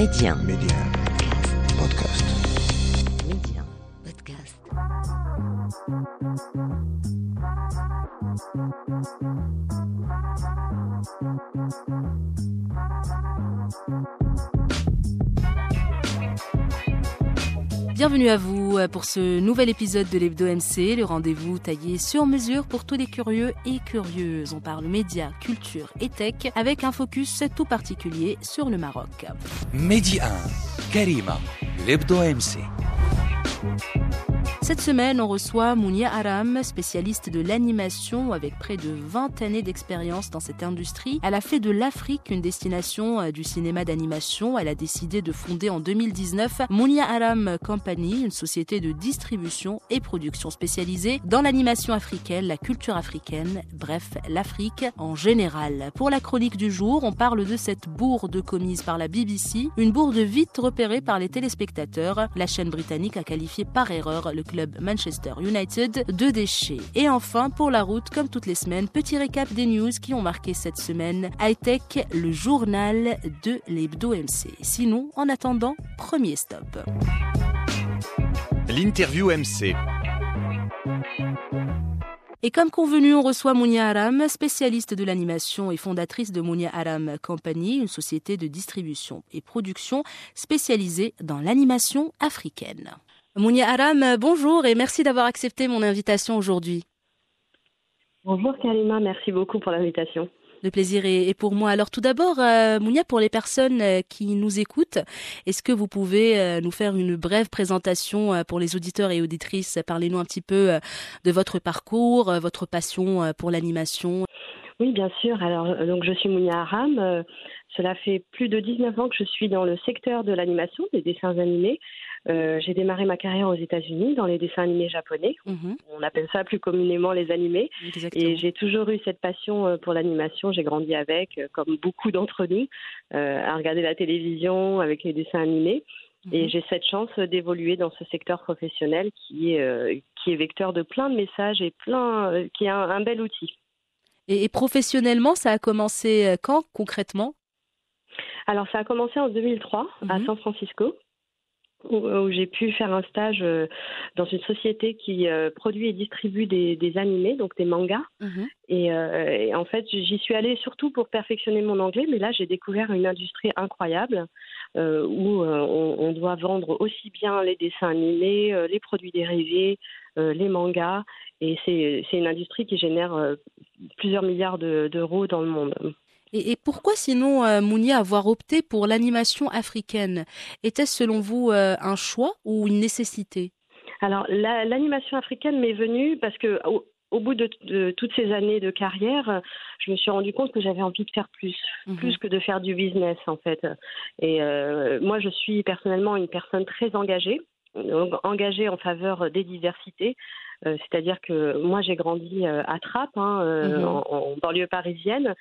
Média. Média. Podcast. Média. Podcast. Bienvenue à vous euh, pour ce nouvel épisode de l'Hebdo MC, le rendez-vous taillé sur mesure pour tous les curieux et curieuses. On parle médias, culture et tech avec un focus tout particulier sur le Maroc. Média 1, Karima, l'Hebdo MC. Cette semaine, on reçoit Mounia Aram, spécialiste de l'animation avec près de 20 années d'expérience dans cette industrie. Elle a fait de l'Afrique une destination euh, du cinéma d'animation. Elle a décidé de fonder en 2019 Mounia Aram Company, une société de distribution et production spécialisée dans l'animation africaine, la culture africaine, bref, l'Afrique en général. Pour la chronique du jour, on parle de cette bourde commise par la BBC, une bourde vite repérée par les téléspectateurs. La chaîne britannique a qualifié par erreur le club Manchester United de déchets. Et enfin, pour la route, comme toutes les semaines, petit récap des news qui ont marqué cette semaine. Hightech, le journal de l'Hebdo MC. Sinon, en attendant, premier stop. L'interview MC Et comme convenu, on reçoit Mounia Aram, spécialiste de l'animation et fondatrice de Mounia Aram Company, une société de distribution et production spécialisée dans l'animation africaine. Mounia Aram, bonjour et merci d'avoir accepté mon invitation aujourd'hui. Bonjour Kalima, merci beaucoup pour l'invitation. Le plaisir est pour moi. Alors tout d'abord, euh, Mounia, pour les personnes euh, qui nous écoutent, est-ce que vous pouvez euh, nous faire une brève présentation pour les auditeurs et auditrices? Parlez-nous un petit peu de votre parcours, votre passion pour l'animation. Oui, bien sûr. Alors, donc, je suis Mounia Aram. Cela fait plus de 19 ans que je suis dans le secteur de l'animation, des dessins animés. Euh, J'ai démarré ma carrière aux États-Unis dans les dessins animés japonais. Mhm, On appelle ça plus communément les animés. exactement. Et j'ai toujours eu cette passion euh, pour l'animation. J'ai grandi avec, euh, comme beaucoup d'entre nous, euh, à regarder la télévision avec les dessins animés. Et Mhm. j'ai cette chance d'évoluer dans ce secteur professionnel qui est, euh, qui est vecteur de plein de messages et plein, qui est un, un bel outil. Et, et professionnellement, ça a commencé quand concrètement? Alors, ça a commencé en 2003 à Mhm. San Francisco, où, où j'ai pu faire un stage euh, dans une société qui euh, produit et distribue des, des animés, donc des mangas. Mhm. Et, euh, et en fait, j'y suis allée surtout pour perfectionner mon anglais, mais là, j'ai découvert une industrie incroyable où on, on doit vendre aussi bien les dessins animés, les produits dérivés, les mangas. Et c'est une industrie qui génère plusieurs milliards de- d'euros dans le monde. Et, et pourquoi sinon, euh, Mounia, avoir opté pour l'animation africaine? Était-ce selon vous euh, un choix ou une nécessité? Alors, la- l'animation africaine m'est venue parce que au, au bout de, de toutes ces années de carrière, je me suis rendu compte que j'avais envie de faire plus, Mhm. plus que de faire du business en fait. Et euh, moi, je suis personnellement une personne très engagée, engagée en faveur des diversités. Euh, C'est-à-dire que moi, j'ai grandi à Trappes, hein, Mhm. en, en banlieue parisienne,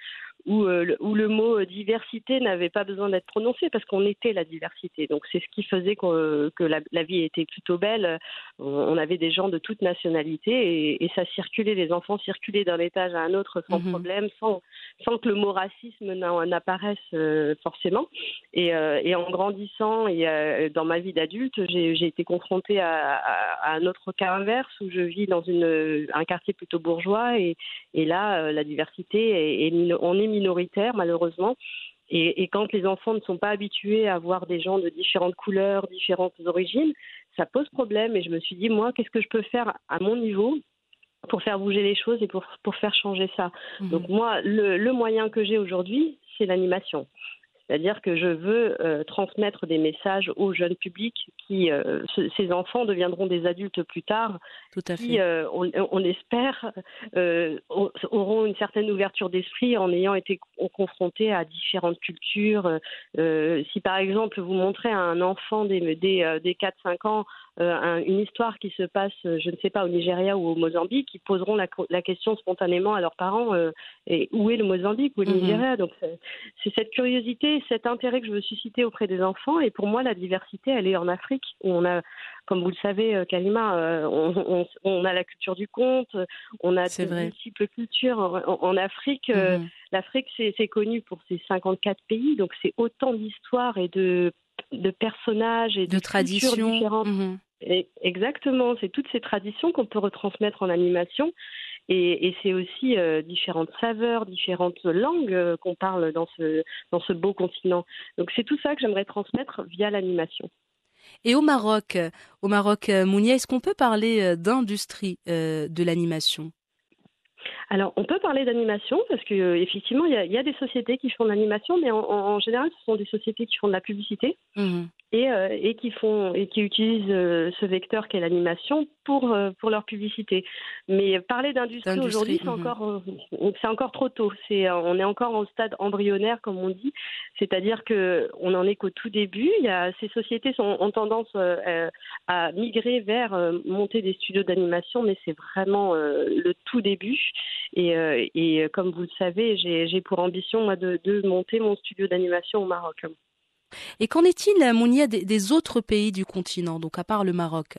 où, euh, le, où le mot euh, diversité n'avait pas besoin d'être prononcé parce qu'on était la diversité. Donc c'est ce qui faisait qu'on- que la, la vie était plutôt belle. On, avait des gens de toute nationalité et, et ça circulait, les enfants circulaient d'un étage à un autre sans Mhm. problème, sans, sans que le mot racisme n'a- n'apparaisse euh, forcément. Et, euh, et en grandissant et euh, dans ma vie d'adulte, j'ai été confrontée à, à- à un autre cas inverse où je vis dans une, un quartier plutôt bourgeois et, et là, euh, la diversité, est, est on est minoritaire malheureusement. Et, et quand les enfants ne sont pas habitués à voir des gens de différentes couleurs, différentes origines, ça pose problème. Et je me suis dit, moi, qu'est-ce que je peux faire à mon niveau pour faire bouger les choses et pour, pour faire changer ça? Mhm. donc moi, le, le moyen que j'ai aujourd'hui, c'est l'animation. C'est-à-dire que je veux euh, transmettre des messages au jeune public qui, euh, ce- ces enfants deviendront des adultes plus tard, Tout à qui, fait. euh, on, on espère, au- auront une certaine ouverture d'esprit en ayant été co- confrontés à différentes cultures. Si par exemple vous montrez à un enfant des, des, euh, des 4-5 ans un- une histoire qui se passe, euh, je ne sais pas, au Nigeria ou au Mozambique, ils poseront la, question spontanément à leurs parents euh, et où est le Mozambique, où est le Mhm. Nigeria? Donc c'est- cette curiosité, cet intérêt que je veux susciter auprès des enfants. Et pour moi, la diversité, elle est en Afrique, où on a, comme vous le savez, euh, Kalima, euh, on, on- on a la culture du conte, on a de multiples cultures. En, en- Afrique, euh, Mhm. l'Afrique, c'est connu pour ses 54 pays, donc c'est autant d'histoires et de de personnages et de, de traditions différentes. Mhm. Et exactement, c'est toutes ces traditions qu'on peut retransmettre en animation. Et, et c'est aussi euh, différentes saveurs, différentes langues euh, qu'on parle dans ce, dans ce beau continent. Donc c'est tout ça que j'aimerais transmettre via l'animation. Et au Maroc, au Maroc, euh, Mounia, est-ce qu'on peut parler d'industrie euh, de l'animation? Alors, on peut parler d'animation parce que euh, effectivement, il y, a, il y a des sociétés qui font de l'animation, mais en, en- en général, ce sont des sociétés qui font de la publicité Mhm. et, euh, et qui font et qui utilisent euh, ce vecteur qu'est l'animation pour pour leur publicité. Mais parler d'industrie aujourd'hui, c'est mhm. encore c'est encore trop tôt. C'est on est encore au stade embryonnaire, comme on dit, c'est-à-dire que on en est qu'au tout début. Il y a ces sociétés sont, ont tendance à migrer vers monter des studios d'animation, mais c'est vraiment le tout début. Et, euh, et euh, comme vous le savez, j'ai pour ambition moi de, de monter mon studio d'animation au Maroc. Et qu'en est-il, euh, Mounia, des, des autres pays du continent, donc à part le Maroc?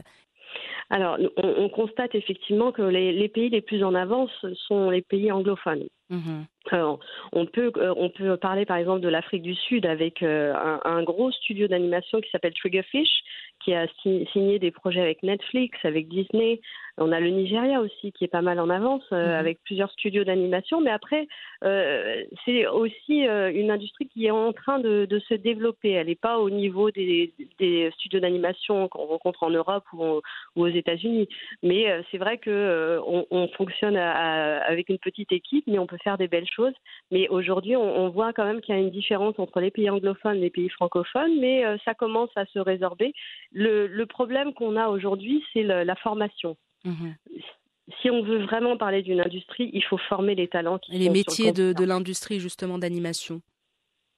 Alors, on, on constate effectivement que les, les pays les plus en avance sont les pays anglophones. Mhm. Alors, on peut on peut parler par exemple de l'Afrique du Sud avec euh, un, un gros studio d'animation qui s'appelle Triggerfish qui a si- signé des projets avec Netflix, avec Disney. On a le Nigeria aussi qui est pas mal en avance euh, Mhm. avec plusieurs studios d'animation. Mais après, euh, c'est aussi euh, une industrie qui est en train de, de se développer. Elle n'est pas au niveau des, des studios d'animation qu'on rencontre en Europe ou, en- ou aux États-Unis. Mais c'est vrai euh, on, on fonctionne à- à- avec une petite équipe, mais on peut faire des belles choses. Mais aujourd'hui, on, on voit quand même qu'il y a une différence entre les pays anglophones et les pays francophones, mais ça commence à se résorber. Le, le problème qu'on a aujourd'hui, c'est la formation. Mhm. Si on veut vraiment parler d'une industrie, il faut former les talents qui Et les le métiers de l'industrie, justement, d'animation.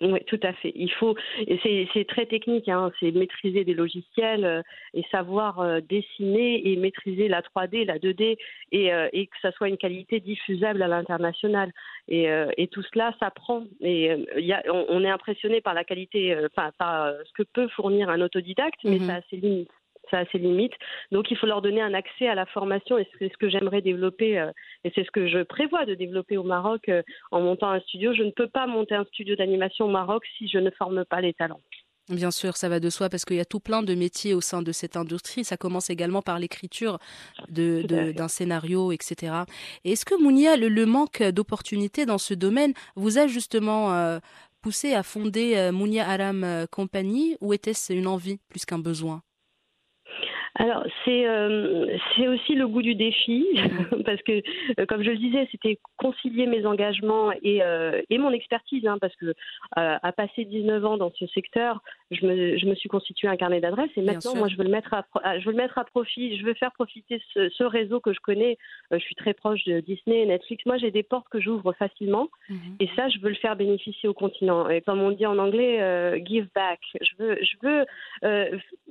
Oui, tout à fait. Il faut, c'est c'est très technique, hein, c'est maîtriser des logiciels euh, et savoir euh, dessiner et maîtriser la 3D, la 2D et, euh, et que ça soit une qualité diffusable à l'international. Et, euh, et tout cela s'apprend. Et euh, y a, on, on est impressionné par la qualité, euh, par euh, ce que peut fournir un autodidacte, mais Mhm. ça a ses limites. Ça a ses limites. Donc il faut leur donner un accès à la formation et c'est ce que j'aimerais développer euh, et c'est ce que je prévois de développer au Maroc euh, en montant un studio. Je ne peux pas monter un studio d'animation au Maroc si je ne forme pas les talents. Bien sûr, ça va de soi parce qu'il y a tout plein de métiers au sein de cette industrie. Ça commence également par l'écriture de- de- d'un scénario, etc. Et est-ce que Mounia, le, le manque d'opportunités dans ce domaine vous a justement euh, poussé à fonder Mounia Aram Company ou était-ce une envie plus qu'un besoin? Alors, c'est euh, c'est aussi le goût du défi, parce que, euh, comme je le disais, c'était concilier mes engagements et, euh, et mon expertise, hein, parce que euh, à passer 19 ans dans ce secteur, je me, je me suis constitué un carnet d'adresses et maintenant, moi, je veux le mettre à, je veux le mettre à profit, je veux faire profiter ce, ce réseau que je connais. Je suis très proche de Disney, Netflix. Moi, j'ai des portes que j'ouvre facilement. Mhm. Et ça, je veux le faire bénéficier au continent. Et comme on dit en anglais, give back. Je veux, je veux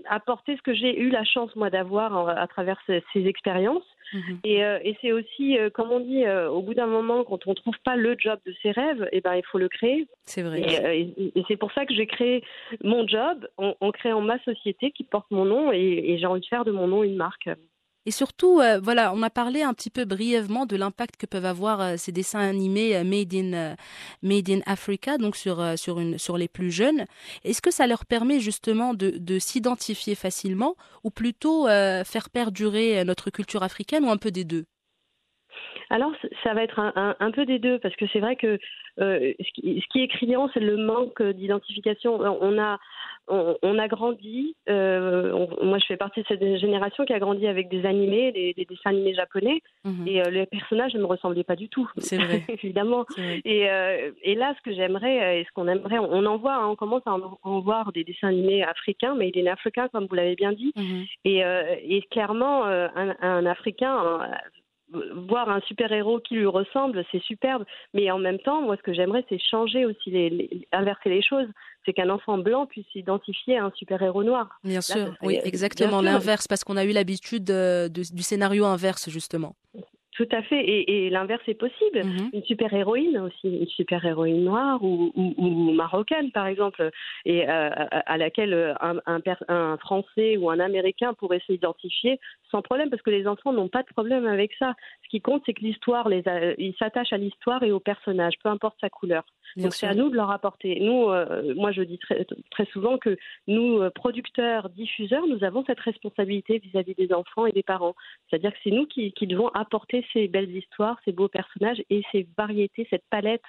apporter ce que j'ai eu la chance moi d'avoir en- à travers ces, ces expériences. Mhm. Et, euh, et c'est aussi, euh, comme on dit, euh, au bout d'un moment, quand on trouve pas le job de ses rêves, eh ben il faut le créer. C'est vrai. Et, euh, et- et c'est pour ça que j'ai créé mon job en, en créant ma société qui porte mon nom et, et j'ai envie de faire de mon nom une marque. Et surtout, euh, voilà, on a parlé un petit peu brièvement de l'impact que peuvent avoir euh, ces dessins animés euh, made in made in Africa, donc sur sur une sur les plus jeunes. Est-ce que ça leur permet justement de de s'identifier facilement, ou plutôt faire perdurer notre culture africaine, ou un peu des deux? Alors, ça va être un, un- un peu des deux, parce que c'est vrai que euh, ce, qui, ce qui est criant, c'est le manque d'identification. On a, on, on a grandi, euh, on- moi je fais partie de cette génération qui a grandi avec des animés, des, des dessins animés japonais, Mhm. et euh, les personnages ne me ressemblaient pas du tout. C'est vrai. Évidemment. C'est vrai. Et, euh, et là, ce que j'aimerais et ce qu'on aimerait, on, on en voit, hein, on commence à en, en voir des dessins animés africains, made in Africa, comme vous l'avez bien dit. Mhm. Et, et clairement, un, un Africain, voir un super-héros qui lui ressemble, c'est superbe. Mais en même temps, moi, ce que j'aimerais, c'est changer aussi, les, les- inverser les choses. C'est qu'un enfant blanc puisse s'identifier à un super-héros noir. Bien sûr, serait- oui, bien exactement l'inverse, parce qu'on a eu l'habitude euh, du scénario inverse justement. Tout à fait. Et, et l'inverse est possible. Mhm. Une super-héroïne aussi, une super-héroïne noire ou, ou- ou marocaine, par exemple, et euh, à, laquelle un, un Français ou un Américain pourrait s'identifier sans problème, parce que les enfants n'ont pas de problème avec ça. Ce qui compte, c'est que l'histoire, les ils s'attachent à l'histoire et au personnage, peu importe sa couleur. Donc c'est à nous de leur apporter. Nous, euh, moi je dis très, très souvent que nous, euh, producteurs, diffuseurs, nous avons cette responsabilité vis-à-vis des enfants et des parents. C'est-à-dire que c'est nous qui, qui, devons apporter ces belles histoires, ces beaux personnages et ces variétés, cette palette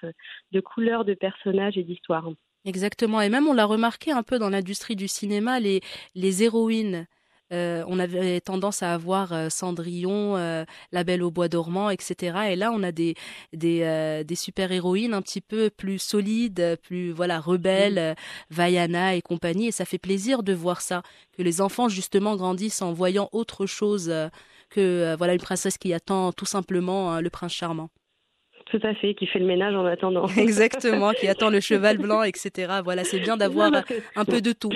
de couleurs de personnages et d'histoires. Exactement. Et même on l'a remarqué un peu dans l'industrie du cinéma, les, les héroïnes euh, on avait tendance à avoir euh, Cendrillon, euh, La Belle au Bois dormant, etc. Et là, on a des des, des super héroïnes un petit peu plus solides, plus voilà rebelles, Vaiana et compagnie. Et ça fait plaisir de voir ça, que les enfants justement grandissent en voyant autre chose que voilà une princesse qui attend tout simplement hein, le prince charmant. Tout à fait, qui fait le ménage en attendant. Exactement, qui attend le cheval blanc, etc. Voilà, c'est bien d'avoir un peu de tout.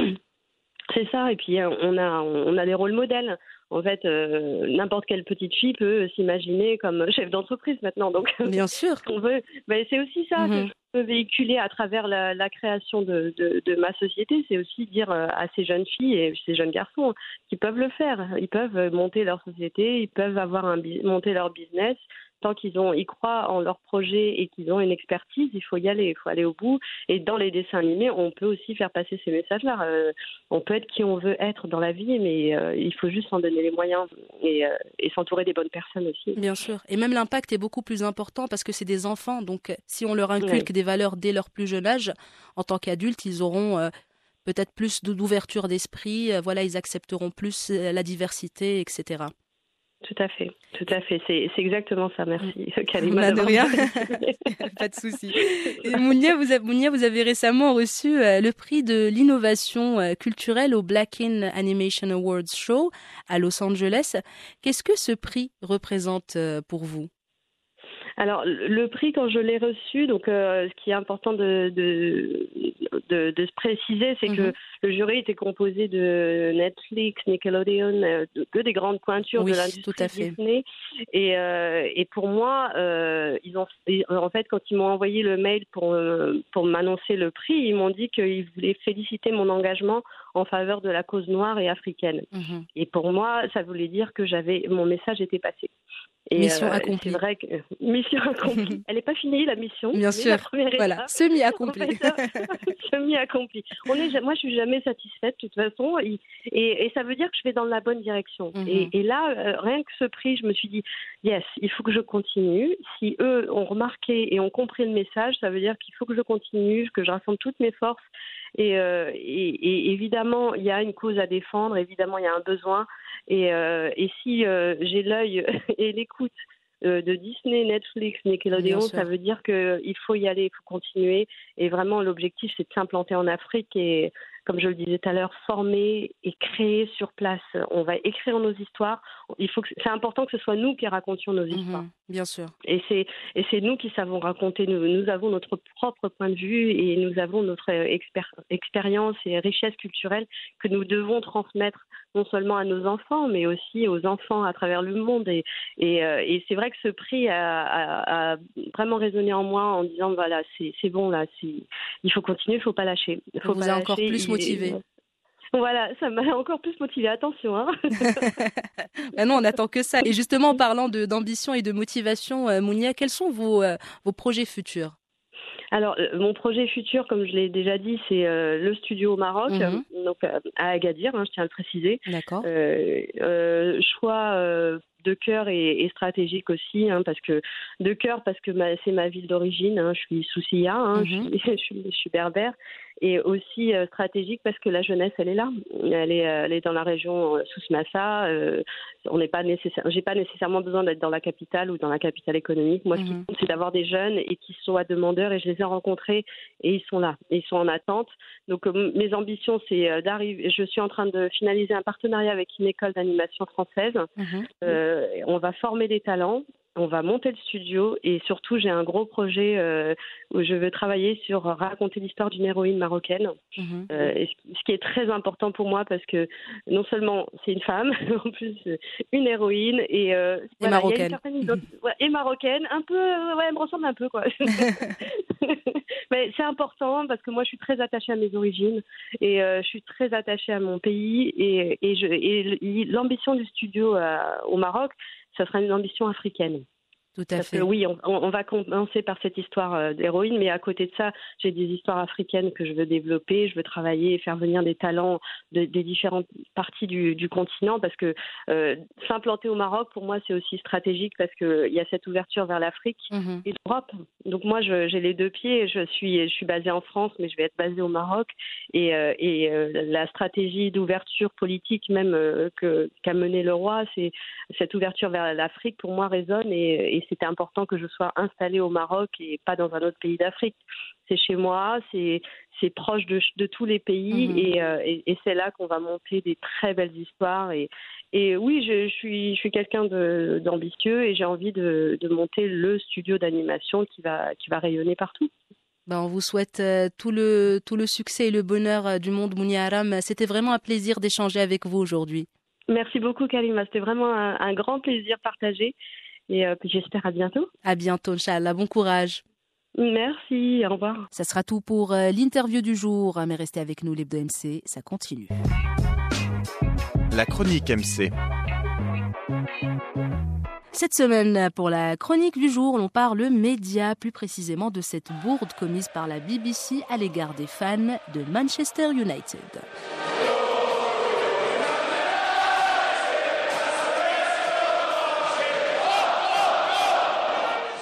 C'est ça, et puis euh, on a, on a des rôles modèles. En fait, euh, n'importe quelle petite fille peut s'imaginer comme chef d'entreprise maintenant. Donc, bien sûr. on veut, ben, c'est aussi ça que mhm. je peux véhiculer à travers la, la création de, de, de, ma société. C'est aussi dire euh, à ces jeunes filles et ces jeunes garçons qu'ils peuvent le faire. Ils peuvent monter leur société, ils peuvent avoir un monter leur business, tant qu'ils ont, ils croient en leur projet et qu'ils ont une expertise, il faut y aller, il faut aller au bout. Et dans les dessins animés, on peut aussi faire passer ces messages-là. Euh, on peut être qui on veut être dans la vie, mais euh, il faut juste s'en donner les moyens et, euh, et s'entourer des bonnes personnes aussi. Bien sûr. Et même l'impact est beaucoup plus important parce que c'est des enfants. Donc, si on leur inculque des valeurs dès leur plus jeune âge, en tant qu'adultes, ils auront peut-être plus d'ouverture d'esprit. voilà, ils accepteront plus la diversité, etc. Tout à fait, tout à fait. C'est, exactement ça. Merci, Kalima. de rien. Pas de souci. Mounia, vous, avez, vous avez récemment reçu euh, le prix de l'innovation euh, culturelle au Black In Animation Awards Show à Los Angeles. Qu'est-ce que ce prix représente euh, pour vous? Alors, le prix, quand je l'ai reçu, donc euh, ce qui est important de, de, de, de se préciser, c'est que mhm. le jury était composé de Netflix, Nickelodeon, euh, que des grandes pointures de l'industrie Disney. Et, euh, et pour moi, euh, ils ont, en fait, quand ils m'ont envoyé le mail pour, pour m'annoncer le prix, ils m'ont dit qu'ils voulaient féliciter mon engagement en faveur de la cause noire et africaine. Mhm. Et pour moi, ça voulait dire que j'avais mon message était passé. Et mission euh, accomplie. C'est vrai que mission accomplie. Elle n'est pas finie la mission. Bien sûr. voilà, semi accomplie. semi accomplie. On est, moi, je suis jamais satisfaite de toute façon, et, et, ça veut dire que je vais dans la bonne direction. Mhm. et, et, là, euh, rien que ce prix, je me suis dit, yes, il faut que je continue. Si eux ont remarqué et ont compris le message, ça veut dire qu'il faut que je continue, que je rassemble toutes mes forces. Et, euh, et, évidemment, il y a une cause à défendre, évidemment, il y a un besoin. Et, euh, et si euh, j'ai l'œil et l'écoute de Disney, Netflix, Nickelodeon, ça veut dire qu'il faut y aller, il faut continuer. Et vraiment, l'objectif, c'est de s'implanter en Afrique et, comme je le disais tout à l'heure, former et créer sur place. On va écrire nos histoires. Il faut que c'est important que ce soit nous qui racontions nos mhm, histoires. bien sûr. Et c'est et c'est nous qui savons raconter. Nous, nous, avons notre propre point de vue et nous avons notre expérience et richesse culturelle que nous devons transmettre non seulement à nos enfants, mais aussi aux enfants à travers le monde. Et, et, euh, et c'est vrai que ce prix a, a, vraiment résonné en moi en disant voilà, c'est bon là, il faut continuer, il ne faut pas lâcher. Il faut vous a encore plus motivé. Voilà, ça m'a encore plus motivé. Attention. Hein. Maintenant, on n'attend que ça. Et justement, en parlant d'ambition et de motivation, euh, Mounia, quels sont vos, euh, vos projets futurs? Alors, euh, mon projet futur, comme je l'ai déjà dit, c'est le studio au Maroc, mhm. donc à Agadir, hein, je tiens à le préciser. D'accord. choix de cœur et, stratégique aussi, hein, parce que de cœur parce que c'est ma ville d'origine. Hein, je suis Soucia, hein, mhm. je, suis, je, suis, berbère, et aussi euh, stratégique parce que la jeunesse, elle est là. Elle est, euh, elle est dans la région euh, Souss-Massa. on n'est pas nécessaire. J'ai pas nécessairement besoin d'être dans la capitale ou dans la capitale économique. Moi, ce qui mhm. compte, c'est d'avoir des jeunes et qui sont à demandeurs. Et je les ai rencontrés et ils sont là. ils sont en attente. Donc, mes ambitions, c'est d'arriver. Je suis en train de finaliser un partenariat avec une école d'animation française. Mhm. On va former des talents on va monter le studio et surtout j'ai un gros projet euh, où je veux travailler sur raconter l'histoire d'une héroïne marocaine. Mhm. Euh, ce qui est très important pour moi parce que non seulement c'est une femme, en plus une héroïne et, euh, et marocaine. et marocaine, un peu, ouais, elle me ressemble un peu quoi. Mais c'est important parce que moi je suis très attachée à mes origines et je suis très attachée à mon pays et, et l'ambition du studio au Maroc, ça sera une ambition africaine. Tout à Parce fait. que oui, on, on va commencer par cette histoire euh, d'héroïne, mais à côté de ça, j'ai des histoires africaines que je veux développer. Je veux travailler et faire venir des talents de- des différentes parties du, du continent, parce que euh, s'implanter au Maroc, pour moi, c'est aussi stratégique parce qu'il y a cette ouverture vers l'Afrique Mhm. et l'Europe. Donc moi, j'ai les deux pieds. Je suis, je suis basée en France, mais je vais être basée au Maroc. Et, euh, et euh, la stratégie d'ouverture politique même qu'a menée le roi, c'est cette ouverture vers l'Afrique, pour moi, résonne. Et, et c'était important que je sois installée au Maroc et pas dans un autre pays d'Afrique. C'est chez moi, c'est c'est proche de, de tous les pays Mhm. et, euh, et, et c'est là qu'on va monter des très belles histoires. Et, et oui, je, je suis, je suis quelqu'un d'ambitieux et j'ai envie de, de monter le studio d'animation qui va, qui va rayonner partout. Ben, on vous souhaite euh, tout le tout le succès et le bonheur euh, du monde Mounia Aram. C'était vraiment un plaisir d'échanger avec vous aujourd'hui. Merci beaucoup, Kalima. C'était vraiment un, un grand plaisir partagé et euh, puis j'espère à bientôt. À bientôt, Inch'Allah. Bon courage. Merci, au revoir. Ça sera tout pour euh, l'interview du jour. Mais restez avec nous, l'Hebdo MC. Ça continue. La chronique MC. Cette semaine, pour la chronique du jour, l'on parle média, plus précisément de cette bourde commise par la BBC à l'égard des fans de Manchester United.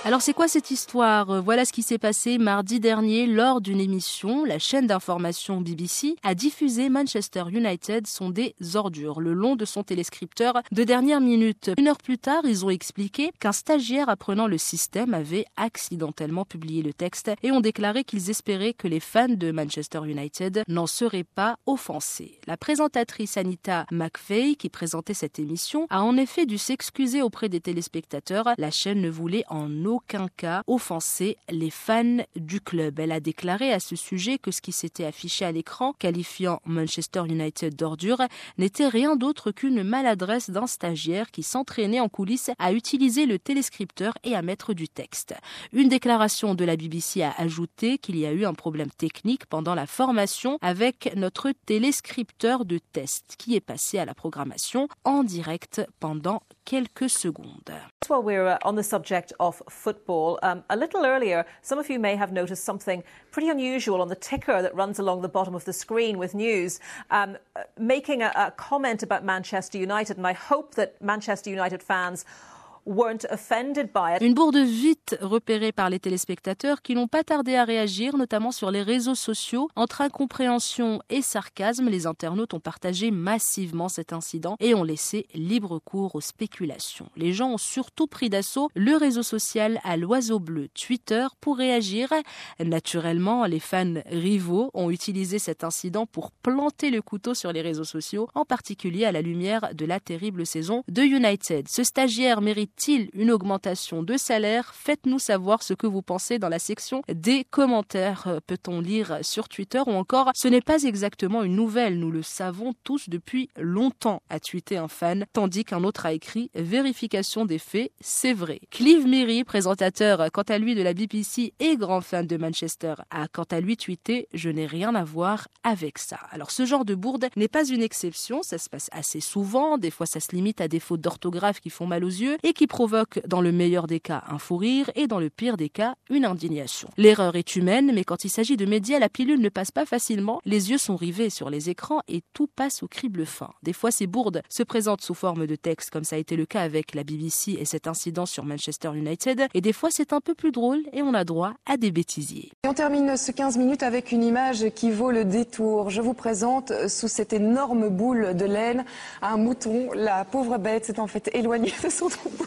Alors c'est quoi cette histoire? Voilà ce qui s'est passé mardi dernier lors d'une émission. La chaîne d'information BBC a diffusé Manchester United sont des ordures le long de son téléscripteur de dernière minute. Une heure plus tard, ils ont expliqué qu'un stagiaire apprenant le système avait accidentellement publié le texte et ont déclaré qu'ils espéraient que les fans de Manchester United n'en seraient pas offensés. La présentatrice Anita McVeigh, qui présentait cette émission, a en effet dû s'excuser auprès des téléspectateurs. La chaîne ne voulait en aucun cas offenser les fans du club. Elle a déclaré à ce sujet que ce qui s'était affiché à l'écran, qualifiant Manchester United d'ordure, n'était rien d'autre qu'une maladresse d'un stagiaire qui s'entraînait en coulisses à utiliser le téléscripteur et à mettre du texte. Une déclaration de la BBC a ajouté qu'il y a eu un problème technique pendant la formation avec notre téléscripteur de test qui est passé à la programmation en direct pendant quelques secondes. Football, um, a little earlier, some of you may have noticed something pretty unusual on the ticker that runs along the bottom of the screen with news, um, uh, making a, a comment about Manchester United. And I hope that Manchester United fans Une bourde vite repérée par les téléspectateurs qui n'ont pas tardé à réagir, notamment sur les réseaux sociaux. Entre incompréhension et sarcasme, les internautes ont partagé massivement cet incident et ont laissé libre cours aux spéculations. Les gens ont surtout pris d'assaut le réseau social à l'oiseau bleu Twitter pour réagir. Naturellement, les fans rivaux ont utilisé cet incident pour planter le couteau sur les réseaux sociaux, en particulier à la lumière de la terrible saison de United. Ce stagiaire mérite-t-il une augmentation de salaire? Faites-nous savoir ce que vous pensez dans la section des commentaires. Euh, Peut-on lire sur Twitter ou encore Ce n'est pas exactement une nouvelle, nous le savons tous depuis longtemps, a tweeté un fan, tandis qu'un autre a écrit Vérification des faits, c'est vrai. Clive Meary, présentateur quant à lui de la BBC et grand fan de Manchester, a quant à lui tweeté Je n'ai rien à voir avec ça. Alors ce genre de bourde n'est pas une exception, ça se passe assez souvent, des fois ça se limite à des fautes d'orthographe qui font mal aux yeux et qui provoquent dans le meilleur des cas un fou rire et dans le pire des cas une indignation. L'erreur est humaine, mais quand il s'agit de médias, la pilule ne passe pas facilement, les yeux sont rivés sur les écrans et tout passe au crible fin. Des fois ces bourdes se présentent sous forme de texte comme ça a été le cas avec la BBC et cet incident sur Manchester United, et des fois c'est un peu plus drôle et on a droit à des bêtisiers. Et on termine ce 15 minutes avec une image qui vaut le détour. Je vous présente sous cette énorme boule de laine un mouton. La pauvre bête s'est en fait éloignée de son troupeau.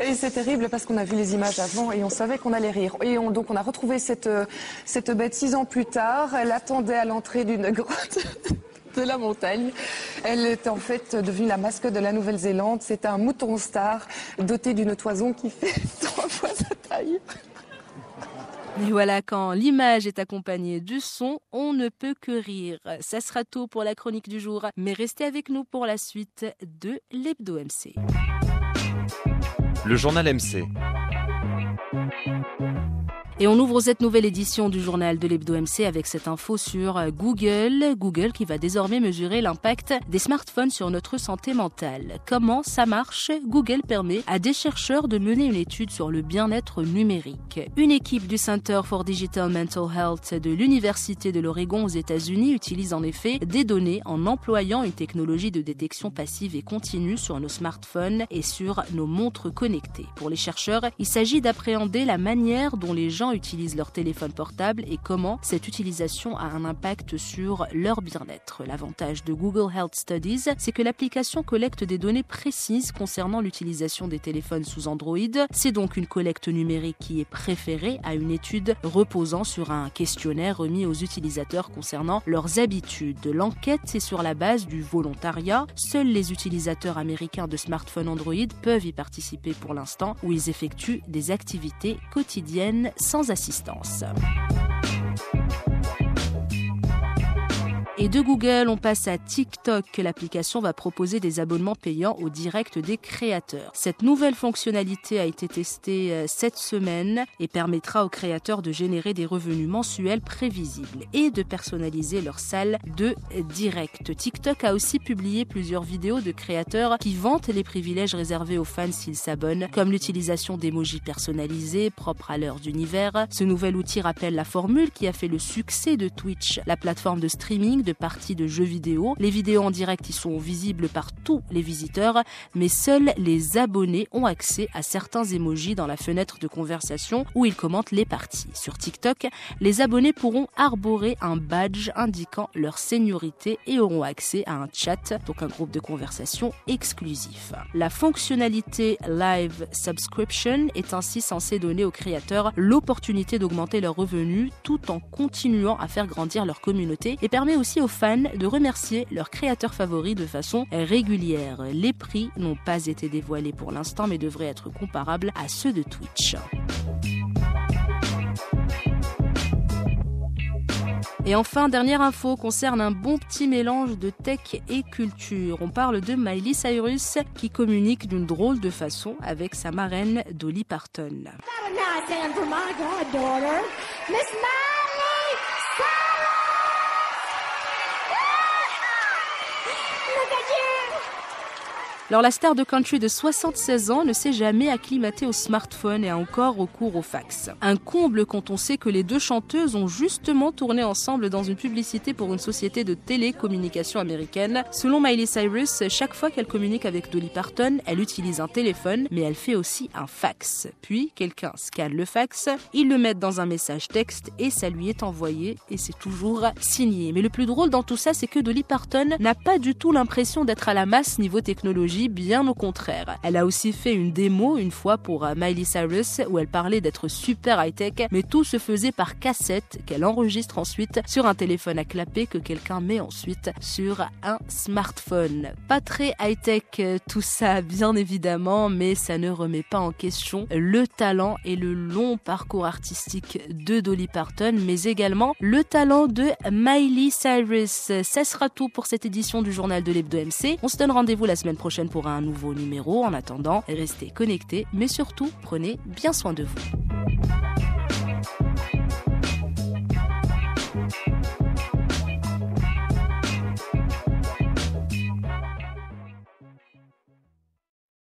Et c'est terrible parce qu'on a vu les images avant et on savait qu'on allait rire. Et on, donc on a retrouvé cette, euh, cette bête six ans plus tard. Elle attendait à l'entrée d'une grotte. de la montagne. Elle est en fait devenue la mascotte de la Nouvelle-Zélande. C'est un mouton star doté d'une toison qui fait trois fois sa taille. Et voilà, quand l'image est accompagnée du son, on ne peut que rire. Ça sera tout pour la chronique du jour, mais restez avec nous pour la suite de l'Hebdo MC. Le journal MC. Et on ouvre cette nouvelle édition du journal de l'Hebdo MC avec cette info sur Google. Google qui va désormais mesurer l'impact des smartphones sur notre santé mentale. Comment ça marche? Google permet à des chercheurs de mener une étude sur le bien-être numérique. Une équipe du Center for Digital Mental Health de l'Université de l'Oregon aux États-Unis utilise en effet des données en employant une technologie de détection passive et continue sur nos smartphones et sur nos montres connectées. Pour les chercheurs, il s'agit d'appréhender la manière dont les gens utilisent leur téléphone portable et comment cette utilisation a un impact sur leur bien-être. L'avantage de Google Health Studies, c'est que l'application collecte des données précises concernant l'utilisation des téléphones sous Android. C'est donc une collecte numérique qui est préférée à une étude reposant sur un questionnaire remis aux utilisateurs concernant leurs habitudes. L'enquête est sur la base du volontariat. Seuls les utilisateurs américains de smartphones Android peuvent y participer pour l'instant, où ils effectuent des activités quotidiennes assistance. Et de Google, on passe à TikTok. L'application va proposer des abonnements payants au direct des créateurs. Cette nouvelle fonctionnalité a été testée euh, cette semaine et permettra aux créateurs de générer des revenus mensuels prévisibles et de personnaliser leur salle de direct. TikTok a aussi publié plusieurs vidéos de créateurs qui vantent les privilèges réservés aux fans s'ils s'abonnent, comme l'utilisation d'emojis personnalisés propres à leurs univers. Ce nouvel outil rappelle la formule qui a fait le succès de Twitch, la plateforme de streaming de parties de jeux vidéo. Les vidéos en direct y sont visibles par tous les visiteurs, mais seuls les abonnés ont accès à certains emojis dans la fenêtre de conversation où ils commentent les parties. Sur TikTok, les abonnés pourront arborer un badge indiquant leur seniorité et auront accès à un chat, donc un groupe de conversation exclusif. La fonctionnalité Live Subscription est ainsi censée donner aux créateurs l'opportunité d'augmenter leurs revenus tout en continuant à faire grandir leur communauté et permet aussi aux fans de remercier leurs créateurs favoris de façon régulière. Les prix n'ont pas été dévoilés pour l'instant mais devraient être comparables à ceux de Twitch. Et enfin, dernière info concerne un bon petit mélange de tech et culture. On parle de Miley Cyrus qui communique d'une drôle de façon avec sa marraine Dolly Parton. Alors la star de country de 76 ans ne s'est jamais acclimatée au smartphone et a encore recours au fax. Un comble quand on sait que les deux chanteuses ont justement tourné ensemble dans une publicité pour une société de télécommunications américaine. Selon Miley Cyrus, chaque fois qu'elle communique avec Dolly Parton, elle utilise un téléphone, mais elle fait aussi un fax. Puis quelqu'un scanne le fax, ils le mettent dans un message texte et ça lui est envoyé et c'est toujours signé. Mais le plus drôle dans tout ça, c'est que Dolly Parton n'a pas du tout l'impression d'être à la masse niveau technologie bien au contraire. Elle a aussi fait une démo une fois pour euh, Miley Cyrus où elle parlait d'être super high-tech, mais tout se faisait par cassette qu'elle enregistre ensuite sur un téléphone à clapper que quelqu'un met ensuite sur un smartphone. Pas très high-tech euh, tout ça bien évidemment, mais ça ne remet pas en question le talent et le long parcours artistique de Dolly Parton, mais également le talent de Miley Cyrus. Ça sera tout pour cette édition du journal de l'Hebdo MC. On se donne rendez-vous la semaine pour un nouveau numéro. En attendant, restez connectés, mais surtout, prenez bien soin de vous.